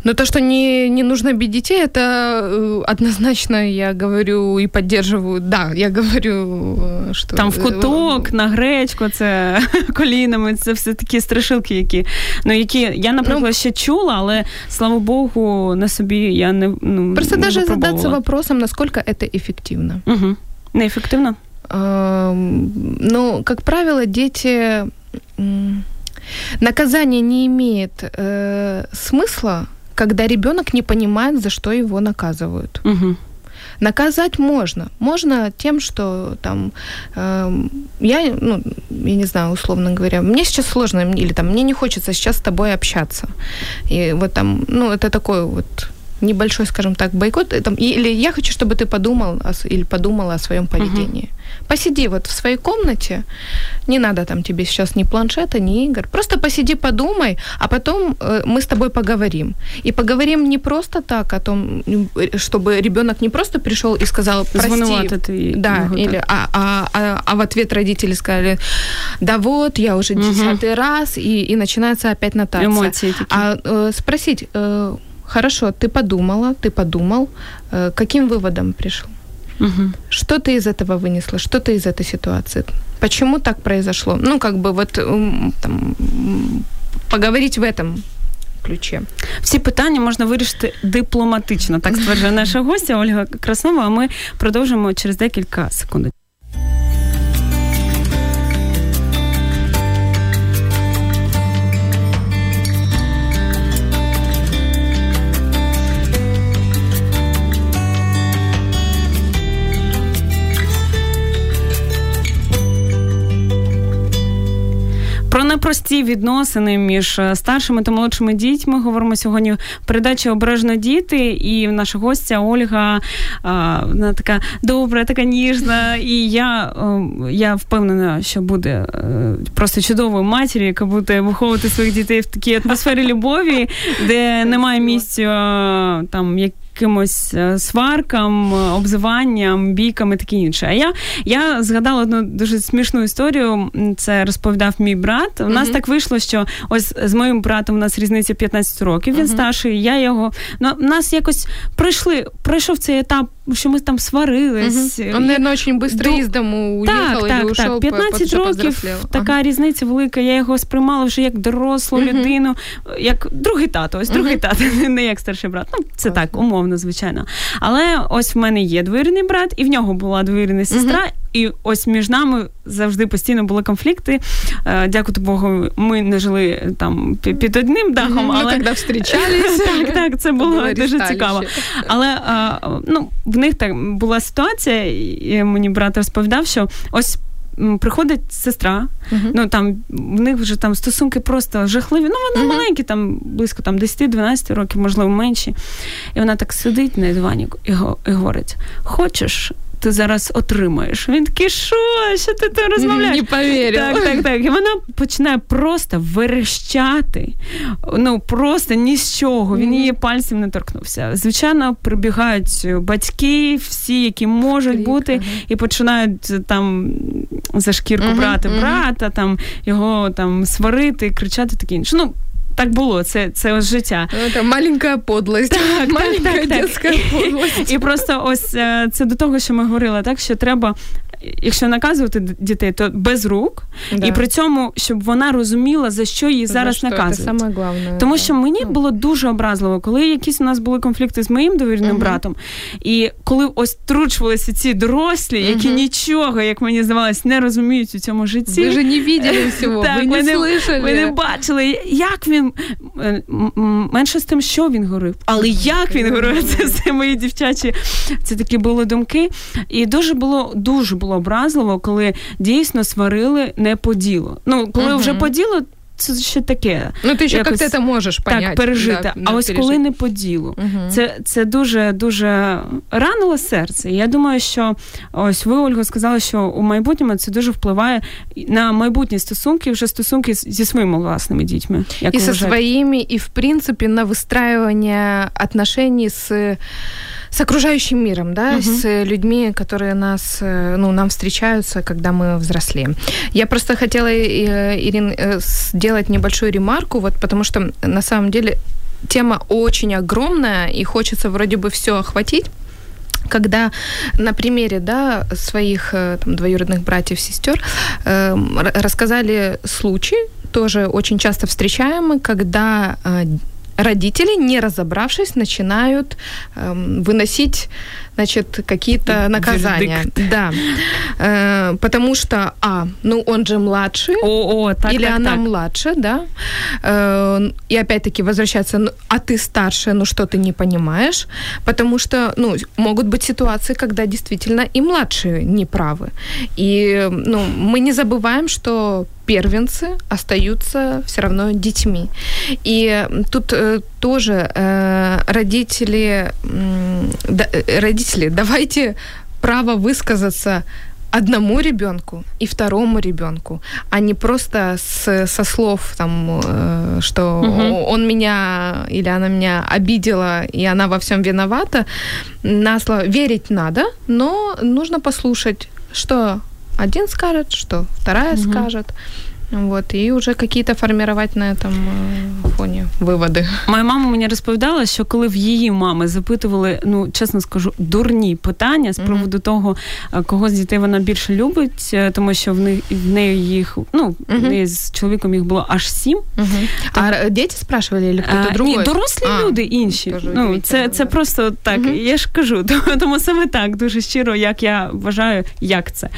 Ну, то, что не, не нужно бить детей, это э, однозначно я говорю и поддерживаю. Да, я говорю, що... Там в э, куток, на гречку, це [laughs] колінами, це все такі страшилки, які, ну, які я, наприклад, ну, ще чула, але, слава Богу, на собі я не ну, Просто не даже задаться вопросом, насколько это эффективно. Угу. Неэффективно? Ну, как правило, дети... Наказание не имеет э, смысла, когда ребенок не понимает, за что его наказывают. Угу. Наказать можно. Можно тем, что там э, я, ну, я не знаю, условно говоря, мне сейчас сложно, или там мне не хочется сейчас с тобой общаться. И вот там, ну, это такой вот небольшой, скажем так, бойкот, там, или я хочу, чтобы ты подумал или подумала о своем поведении. Угу. Посиди вот в своей комнате, не надо там тебе сейчас ни планшета, ни игр, просто посиди, подумай, а потом э, мы с тобой поговорим. И поговорим не просто так о том, чтобы ребенок не просто пришел и сказал, прости, ты да, или, а, а, а, а в ответ родители сказали, да вот, я уже десятый угу. раз, и, и начинается опять нотация. Эмоции такие. А э, спросить, э, Хорошо, ты подумала, ты подумал, э, каким выводом пришел? Угу. Что ты из этого вынесла? Что ты из этой ситуации? Почему так произошло? Ну, как бы вот там, поговорить в этом ключі. Всі питання можна вирішити дипломатично, так стверджує наша гостя Ольга Краснова. А ми продовжимо через декілька секунд. Непрості відносини між е, старшими та молодшими дітьми говоримо сьогодні. Передача обережно діти, і наша гостя Ольга вона така добра, така ніжна. І я я впевнена, що буде е, просто чудовою матір'ю, яка буде виховувати своїх дітей в такій атмосфері любові, де немає місця там як якимось е, сваркам, обзиванням, бійкам і таке інше. А я я згадала одну дуже смішну історію. Це розповідав мій брат. У нас mm-hmm. так вийшло, що ось з моїм братом у нас різниця 15 років. Він mm-hmm. старший. Я його ну, нас якось пройшли. Пройшов цей етап, що ми там сварились. Mm-hmm. Он, наверное, очень швидко из дому уїхав так, так, так. 15 років. Така ага. різниця велика. Я його сприймала вже як дорослу людину, як другий тато. Ось другий тато, [laughs] не як старший брат. Ну це так умовно умовно, звичайно. Але ось в мене є двоюрідний брат, і в нього була двоюрідна сестра. uh І ось між нами завжди постійно були конфлікти. Е, дякувати Богу, ми не жили там під одним дахом, ну, але коли зустрічалися. [laughs] Так, так, це було дуже цікаво. Але е, ну, в них так була ситуація, і мені брат розповідав, що ось приходить сестра, uh-huh. ну там в них вже там стосунки просто жахливі. Ну, вони uh-huh. маленькі, там близько там 10-12 років, можливо, менші. І вона так сидить на дивані і, і говорить: Хочеш ти зараз отримаєш. Він такий, що? Що ти там розмовляєш? Не повірив. Так, так, так. І вона починає просто верещати. Ну, просто ні з чого. Він її пальцем не торкнувся. Звичайно, прибігають батьки, всі, які можуть Крик, бути, ага. і починають там за шкірку брати брата, там його там сварити, кричати таке інше. Ну, так було, це це ось життя. Це маленька подлость. Так, маленька так, так, [laughs] подлость. І просто ось це до того, що ми говорили, так що треба якщо наказувати дітей, то без рук, да. і при цьому, щоб вона розуміла, за що її за зараз що? наказують. Це саме головне. Тому що мені ну. було дуже образливо, коли якісь у нас були конфлікти з моїм довірним uh братом, і коли ось тручувалися ці дорослі, які uh нічого, як мені здавалось, не розуміють у цьому житті. Ви ж не бачили всього, [laughs] так, ви не слышали. Ви не бачили, як він е, менше з тим, що він говорив, але як він говорив, [laughs] це все мої дівчачі. Це такі були думки. І дуже було дуже було було образливо, коли дійсно сварили не по ділу. Ну, коли uh вже по ділу. Це ще таке. Ну, ти ще як ти це можеш понять, так, пережити. Да, а ось пережити. коли не по ділу. uh Це це дуже дуже ранило серце. Я думаю, що ось ви, Ольга, сказали, що у майбутньому це дуже впливає на майбутні стосунки, вже стосунки зі своїми власними дітьми. Як і зі своїми, і в принципі на вистраювання отношений з с окружающим миром, да, угу. с людьми, которые нас, э, ну, нам встречаются, когда мы взрослеем. Я просто хотела, э, Ирин, э, сделать небольшую ремарку, вот потому что на самом деле тема очень огромная, и хочется вроде бы все охватить когда на примере да, своих там, двоюродных братьев, сестер э, рассказали случай, тоже очень часто встречаемый, когда э, родители, не разобравшись, начинают эм, выносить значит, какие-то наказания. Вердикт. Да. Э, потому что, а, ну он же младший, о, о, так, или так, она так. младше, да. Э, и опять-таки возвращаться, ну, а ты старше, ну что ты не понимаешь? Потому что, ну, могут быть ситуации, когда действительно и младшие неправы. И, ну, мы не забываем, что первенцы остаются все равно детьми. И тут э, тоже э, родители, э, да, родители, давайте право высказаться одному ребенку и второму ребенку, а не просто с, со слов, там, э, что угу. он меня или она меня обидела, и она во всем виновата. На слово верить надо, но нужно послушать, что один скажет, что вторая угу. скажет. Вот, і вже какие-то формувати на этом э, фоні виводи. Моя мама мені розповідала, що коли в її мами запитували, ну чесно скажу, дурні питання з приводу mm-hmm. того, кого з дітей вона більше любить, е, тому що в неї в неї їх, ну mm-hmm. неї з чоловіком їх було аж сім. Mm-hmm. Так, а діти хтось другой? Ні, дорослі а, люди інші. Кажу, ну, Це це просто так, я ж кажу, [laughs] тому саме так, дуже щиро, як я вважаю, як це.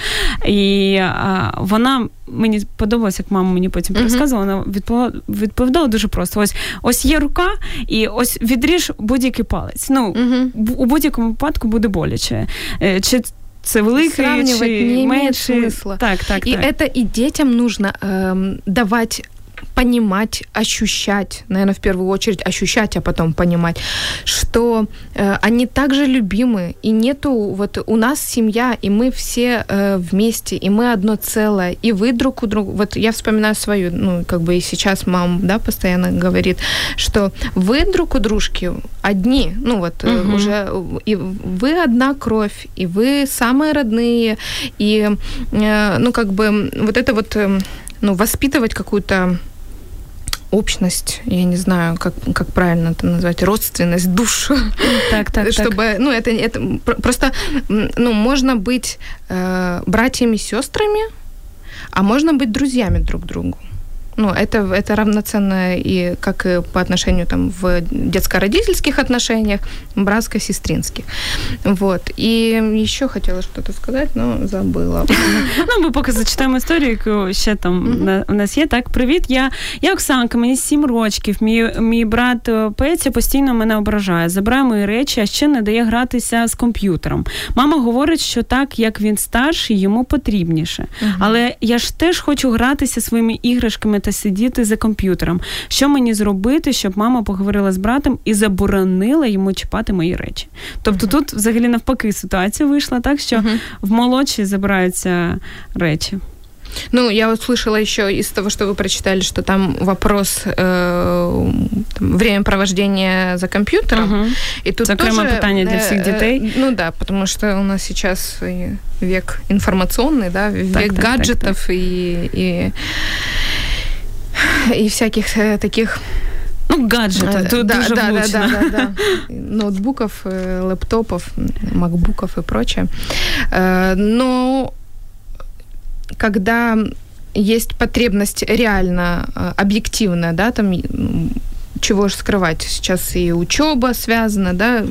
І а, вона мені подобалось, як мама мені потім uh-huh. розказувала, вона відповідала, відповідала дуже просто: ось ось є рука, і ось відріж будь-який палець. Ну uh-huh. у будь-якому випадку буде боляче. Е, чи це великий, чи менший. Так, так, и так. это и детям нужно э, давать понимать, ощущать, наверное, в первую очередь ощущать, а потом понимать, что э, они также любимы, и нету, вот у нас семья, и мы все э, вместе, и мы одно целое, и вы друг у друга, вот я вспоминаю свою, ну, как бы и сейчас мама, да, постоянно говорит, что вы друг у дружки одни, ну, вот угу. уже, и вы одна кровь, и вы самые родные, и, э, ну, как бы, вот это вот, э, ну, воспитывать какую-то общность, я не знаю, как, как правильно это назвать, родственность, душу. Так, так, Чтобы, так. ну, это, это просто, ну, можно быть э, братьями, сестрами, а можно быть друзьями друг другу. Ну, это, это равноценно и как и по отношению там в детско-родительских отношениях, братско-сестринских. Вот. И еще хотела что-то сказать, но забыла. [laughs] Ну, ми поки зачитаємо історію, яку ще там у нас є. Так, привіт, я я Оксанка, мені сім років. Мій мій брат е, Петя постійно мене ображає, забирає мої речі, а ще не дає гратися з комп'ютером. Мама говорить, що так, як він старший, йому потрібніше. Але я ж теж хочу гратися своїми іграшками та сидіти за комп'ютером. Що мені зробити, щоб мама поговорила з братом і заборонила йому чіпати мої речі? Тобто, uh-huh. тут взагалі навпаки ситуація вийшла так, що uh-huh. в молодші забираються речі. Ну, я вот слышала еще из того, что вы прочитали, что там вопрос э, там, время провождения за компьютером. Угу. И тут Це тоже, питання для всех детей. Э, ну да, потому что у нас сейчас век информационный, да, век так, гаджетов так, так, и, и [laughs] и всяких э, таких ну, гаджеты, э, тут да, дуже да, да, да, да, [laughs] да. Ноутбуков, э, лэптопов, макбуков и прочее. Но когда есть потребность реально объективная, да, там чего же скрывать, сейчас и учеба связана, да,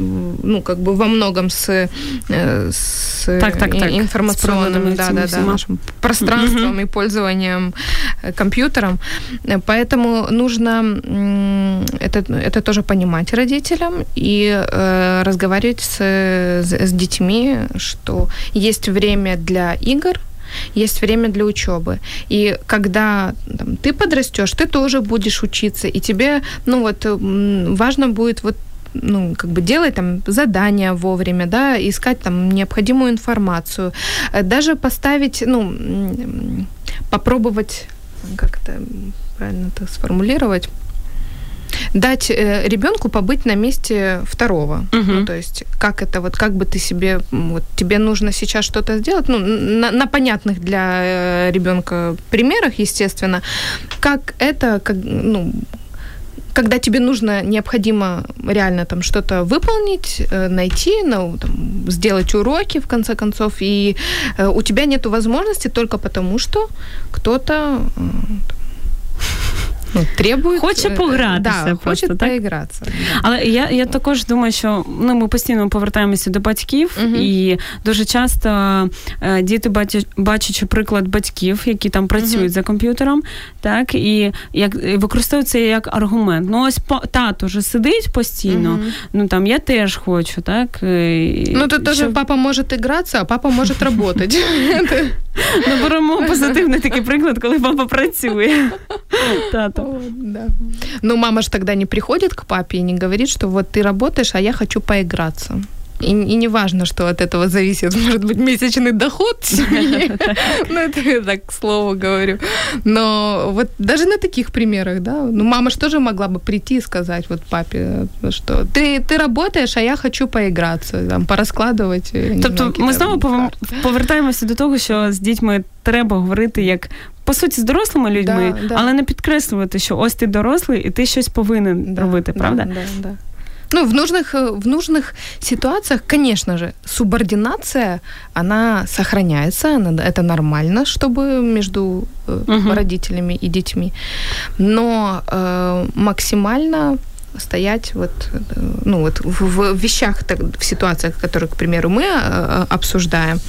ну, как бы во многом с, э, с так, так, так. информационным, да, да, да, нашим пространством и пользованием э, компьютером. Поэтому нужно это, это тоже понимать родителям и э, разговаривать с, с детьми, что есть время для игр, есть время для учебы. И когда там, ты подрастешь, ты тоже будешь учиться, и тебе, ну вот, важно будет вот ну, как бы делать там задания вовремя, да, искать там необходимую информацию, э, даже поставить, ну, попробовать, как это правильно это сформулировать, дать э, ребенку побыть на месте второго. Угу. Ну, то есть, как это вот, как бы ты себе, вот тебе нужно сейчас что-то сделать, ну, на, на понятных для э, ребенка примерах, естественно, как это, как, ну, когда тебе нужно, необходимо реально там что-то выполнить, э, найти, ну, там, сделать уроки, в конце концов, и э, у тебя нет возможности только потому, что кто-то э, ну, требує хоче э, погратися. Да, просто, хоче поігратися. Але я я також думаю, що ну, ми постійно повертаємося до батьків, Угу. і дуже часто е, діти бачать, бачачи приклад батьків, які там працюють угу. за комп'ютером, так і як і використовують це як аргумент. Ну ось по, тато вже сидить постійно. Угу. Ну там я теж хочу, так ну тут теж що... папа може гратися, а папа може працювати. [laughs] Ну, беремо [laughs] позитивний такий приклад, коли папа працює. [laughs] Тато. Ну, мама ж тогда не приходит к папе и не говорит, что вот ты работаешь, а я хочу поиграться. И, и не важно, что от этого зависит, может быть, месячный доход [laughs] семьи. Ну, это я так к слову говорю. Но вот даже на таких примерах, да, ну, мама же тоже могла бы прийти и сказать вот папе, что ты, ты работаешь, а я хочу поиграться, там, пораскладывать. Тобто ми знову повертаємося до того, що з дітьми треба говорити як по суті, з дорослими людьми, да, да. але не підкреслювати, що ось ти дорослий і ти щось повинен да, робити, правда? Да, да, да. Ну, в нужных, в нужных ситуациях, конечно же, субординация, она сохраняется, она, это нормально, чтобы между uh родителями и детьми. Но э, максимально стоять вот, ну, вот в, в вещах, так, в ситуациях, которые, к примеру, мы э, обсуждаем,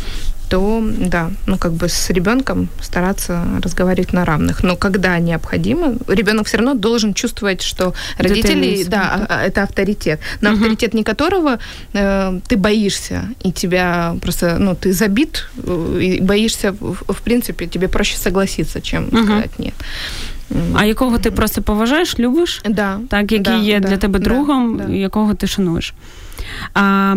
то да, ну как бы с ребенком стараться разговаривать на равных. Но когда необходимо, ребенок все равно должен чувствовать, что родители, да, да, это авторитет, на угу. авторитет не которого э, ты боишься и тебя просто, ну ты забит э, и боишься, в, в принципе, тебе проще согласиться, чем угу. сказать нет. А якого ти просто поважаєш, любиш? Да, так, який да, є да, для тебе другом, да, якого ти шануєш. А,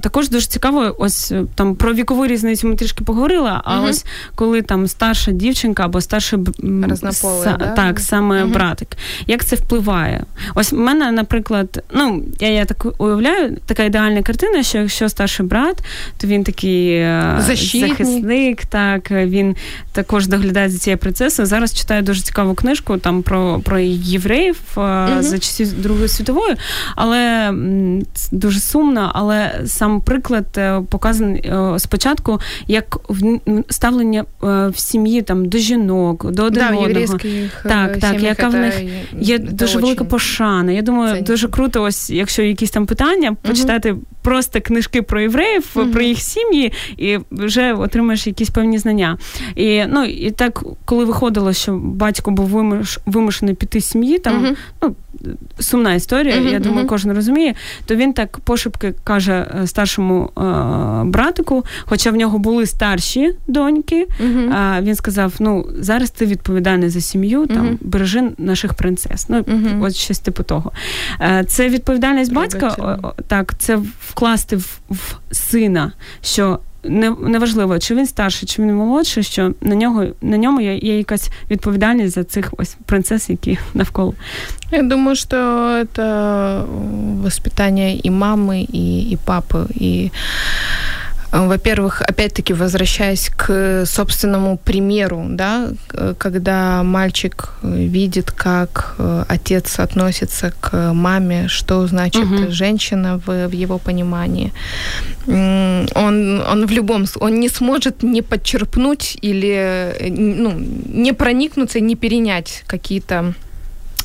Також дуже цікаво, ось там про вікову різницю ми трішки поговорила, а угу. ось коли там старша дівчинка або старший са, да? так, саме угу. братик, як це впливає? Ось в мене, наприклад, ну я я так уявляю, така ідеальна картина, що якщо старший брат, то він такий е, Защитний. захисник, так він також доглядає за цією процесом. Зараз читаю дуже цікаву книжку там про про євреїв угу. за часів Другої світової, але дуже сумно, але сам приклад е, показаний е, спочатку як ставлення е, в сім'ї там до жінок, до один да, одного. Так, так, яка в них є дуже велика пошана. Я думаю, цінно. дуже круто, ось якщо якісь там питання, почитати просто книжки про євреїв, угу. про їх сім'ї, і вже отримаєш якісь певні знання. І ну і так, коли виходило, що батько був вимуш, вимушений піти з сім'ї, там угу. ну сумна історія, uh-huh, я думаю, uh-huh. кожен розуміє, то він так пошепки каже е, старшому е, братику, хоча в нього були старші доньки, uh-huh. а він сказав: ну, зараз ти відповідальний за сім'ю, там бережи наших принцес. Ну, от щось типу того. Е, це відповідальність батька, так, це вкласти в, в сина, що не неважливо, чи він старший, чи він молодший, що на нього на ньому є, є якась відповідальність за цих ось принцес, які [laughs] навколо. Я думаю, что это воспитание и мамы, и, и папы, и во-первых, опять-таки возвращаясь к собственному примеру, да, когда мальчик видит, как отец относится к маме, что значит угу. женщина в, в его понимании, он, он в любом он не сможет не подчерпнуть или ну, не проникнуться, не перенять какие-то Э,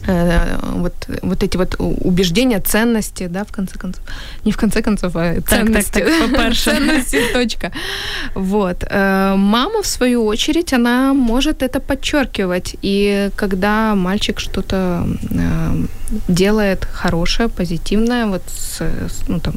вот, вот эти вот убеждения, ценности, да, в конце концов. Не в конце концов, а ценности. Так, так, так, ценности, точка. Вот. Э, мама, в свою очередь, она может это подчеркивать. И когда мальчик что-то э, делает хорошее, позитивное, вот с, ну, там,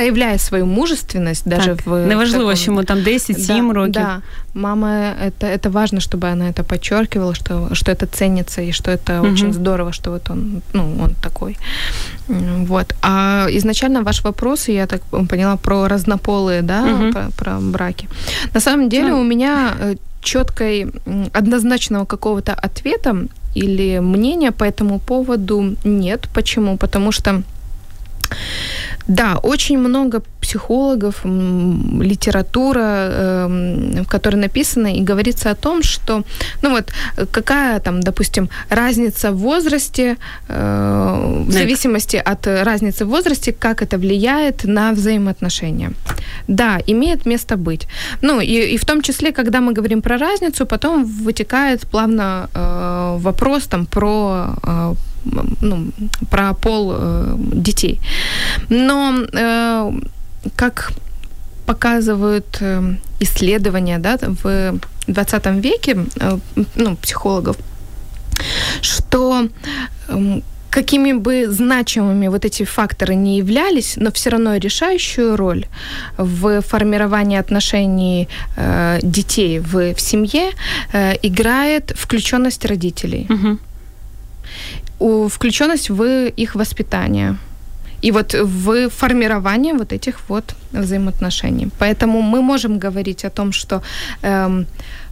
проявляє свою мужественность даже так, в неважливо, таком... що йому там 10-7 да, років. Да. Мама, это, это важно, чтобы она это подчеркивала, что, что это ценится и что это угу. очень здорово, что вот он, ну, он такой. Вот. А изначально ваш вопрос, я так поняла, про разнополые, да, угу. про, про браки. На самом деле ну. у меня э, четкой, однозначного какого-то ответа или мнения по этому поводу нет. Почему? Потому что да, очень много психологов, литература, эм, в которой написано и говорится о том, что, ну вот, какая там, допустим, разница в возрасте, э, в зависимости от разницы в возрасте, как это влияет на взаимоотношения. да, имеет место быть. Ну, и, и в том числе, когда мы говорим про разницу, потом вытекает плавно э, вопрос там про э, ну, про пол э, детей. Но э, как показывают э, исследования да, в 20 веке э, ну, психологов, что э, какими бы значимыми вот эти факторы не являлись, но все равно решающую роль в формировании отношений э, детей в, в семье э, играет включенность родителей. Угу. Включенность в их воспитание. И вот в формирование вот этих вот взаимоотношений. Поэтому мы можем говорить о том, что эм,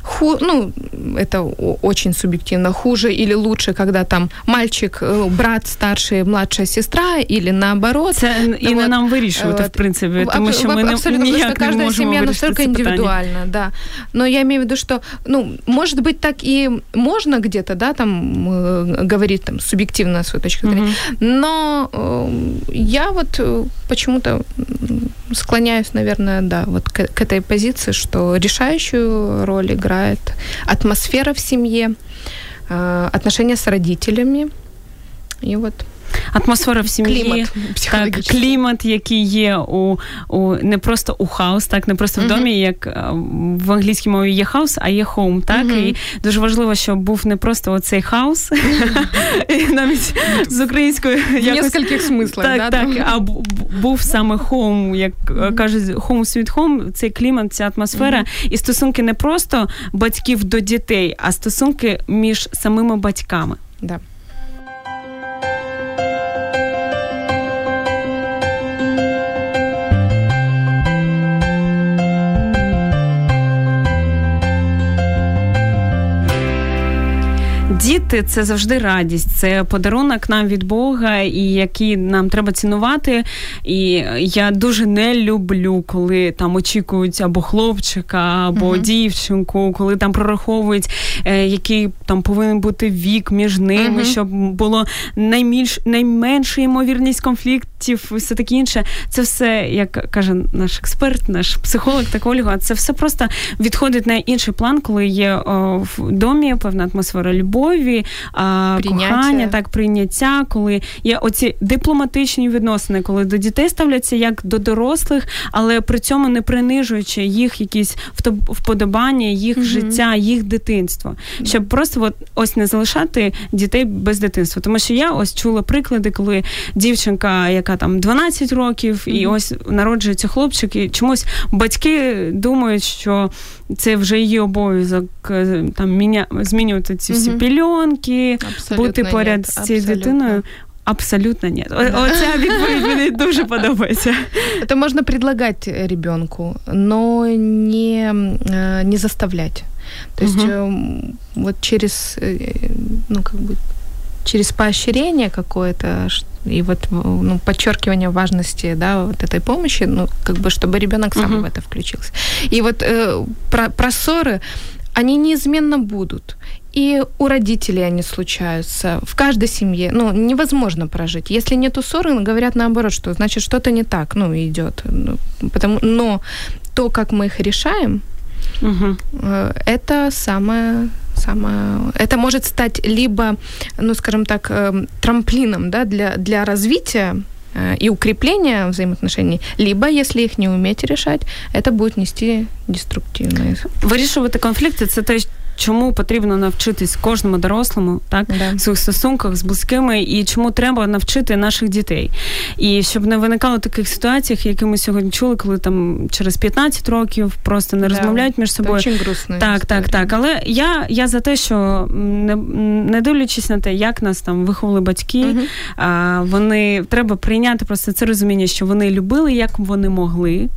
ху, ну, это очень субъективно, хуже или лучше, когда там мальчик, э, брат старший, младшая сестра, или наоборот. Це і не нам вирішувати, в принципі, тому що ми абсолютно, ніяк потому что каждая не семья настолько индивидуальна, да. Но я имею в виду, что, ну, может быть, так и можно где-то, да, там э, говорить там субъективно свою точку зрения, mm-hmm. но э, я вот э, почему-то склоняюсь, наверное, да, вот к, к этой позиции, что решающую роль играет атмосфера в семье, э, отношения с родителями, и вот атмосфера в сім'ї, клімат, так, клімат, який є у, у не просто у house, так не просто в домі, як в англійській мові є house, а є home. Так і дуже важливо, щоб був не просто оцей house, [laughs] навіть з українською в смислах, так, так, а був саме хоум, як кажуть, home sweet home, цей клімат, ця атмосфера, і стосунки не просто батьків до дітей, а стосунки між самими батьками. Да. Діти це завжди радість, це подарунок нам від Бога, і який нам треба цінувати. І я дуже не люблю, коли там очікують або хлопчика, або uh-huh. дівчинку, коли там прораховують, е, який там повинен бути вік між ними, uh-huh. щоб було найменш найменша ймовірність конфліктів, і все таке інше. Це все, як каже наш експерт, наш психолог та Ольга, це все просто відходить на інший план, коли є о, в домі певна атмосфера любові любові, а, кохання, так прийняття, коли є оці дипломатичні відносини, коли до дітей ставляться як до дорослих, але при цьому не принижуючи їх якісь вподобання, їх mm життя, їх дитинство, щоб просто от, ось не залишати дітей без дитинства. Тому що я ось чула приклади, коли дівчинка, яка там 12 років, і ось народжується хлопчик, і чомусь батьки думають, що це вже її обов'язок е, там міня... змінювати ці всі угу. пільонки, абсолютно бути поряд з цією дитиною. Абсолютно нет. Оця відповідь мені дуже подобається. Это можно предлагать ребенку, но не, э, не заставлять. То есть угу. вот через, э, ну, как бы, через поощрение какое-то и вот ну, подчеркивание важности да, вот этой помощи, ну, как бы, чтобы ребенок сам uh-huh. в это включился. И вот э, про, про ссоры, они неизменно будут. И у родителей они случаются. В каждой семье, ну, невозможно прожить. Если нету ссоры, говорят наоборот, что значит что-то не так, ну, идет. Ну, потому, но то, как мы их решаем, угу. это самое самое... Это может стать либо, ну, скажем так, эм, трамплином да, для, для развития э, и укрепления взаимоотношений, либо, если их не уметь решать, это будет нести деструктивные. Конфлікти це те, чому потрібно навчитись кожному дорослому, так да. в своїх стосунках з близькими, і чому треба навчити наших дітей. І щоб не виникало таких ситуацій, які ми сьогодні чули, коли там через 15 років просто не да. розмовляють між собою. Це дуже грустно. Так, так, так. Але я я за те, що не не дивлячись на те, як нас там виховали батьки, uh а, вони треба прийняти просто це розуміння, що вони любили, як вони могли.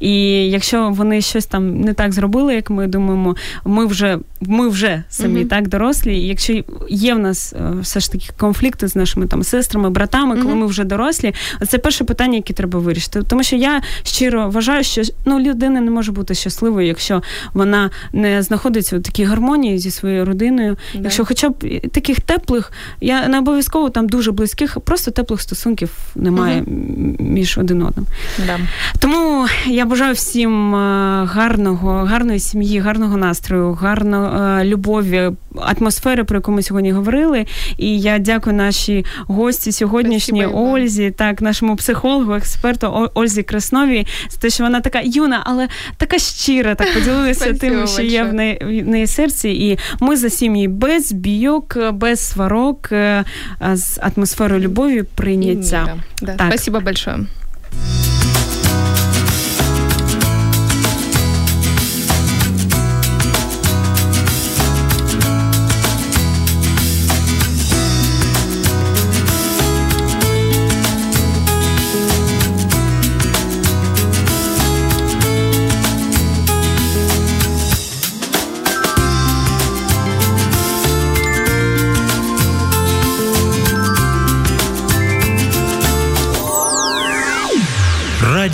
І якщо вони щось там не так зробили, як ми думаємо, ми вже ми вже самі uh-huh. так дорослі. І якщо є в нас е, все ж таки конфлікти з нашими там сестрами, братами, uh-huh. коли ми вже дорослі, це перше питання, яке треба вирішити. Тому що я щиро вважаю, що ну людина не може бути щасливою, якщо вона не знаходиться у такій гармонії зі своєю родиною. Yeah. Якщо, хоча б таких теплих, я не обов'язково там дуже близьких, просто теплих стосунків немає uh-huh. між один одним. Yeah. Тому я бажаю всім гарного, гарної сім'ї, гарного настрою, гарної любові, атмосфери, про яку ми сьогодні говорили. І я дякую нашій гості сьогоднішній Спасибо, Ользі, так, нашому психологу, експерту Ользі Красновій, за те, що вона така юна, але така щира, так поділилася тим, що є в неї, в неї серці. І ми за сім'ї без бійок, без сварок, з атмосферою любові прийняття. Да. Так. Спасибо большое.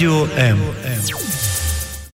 Radio M.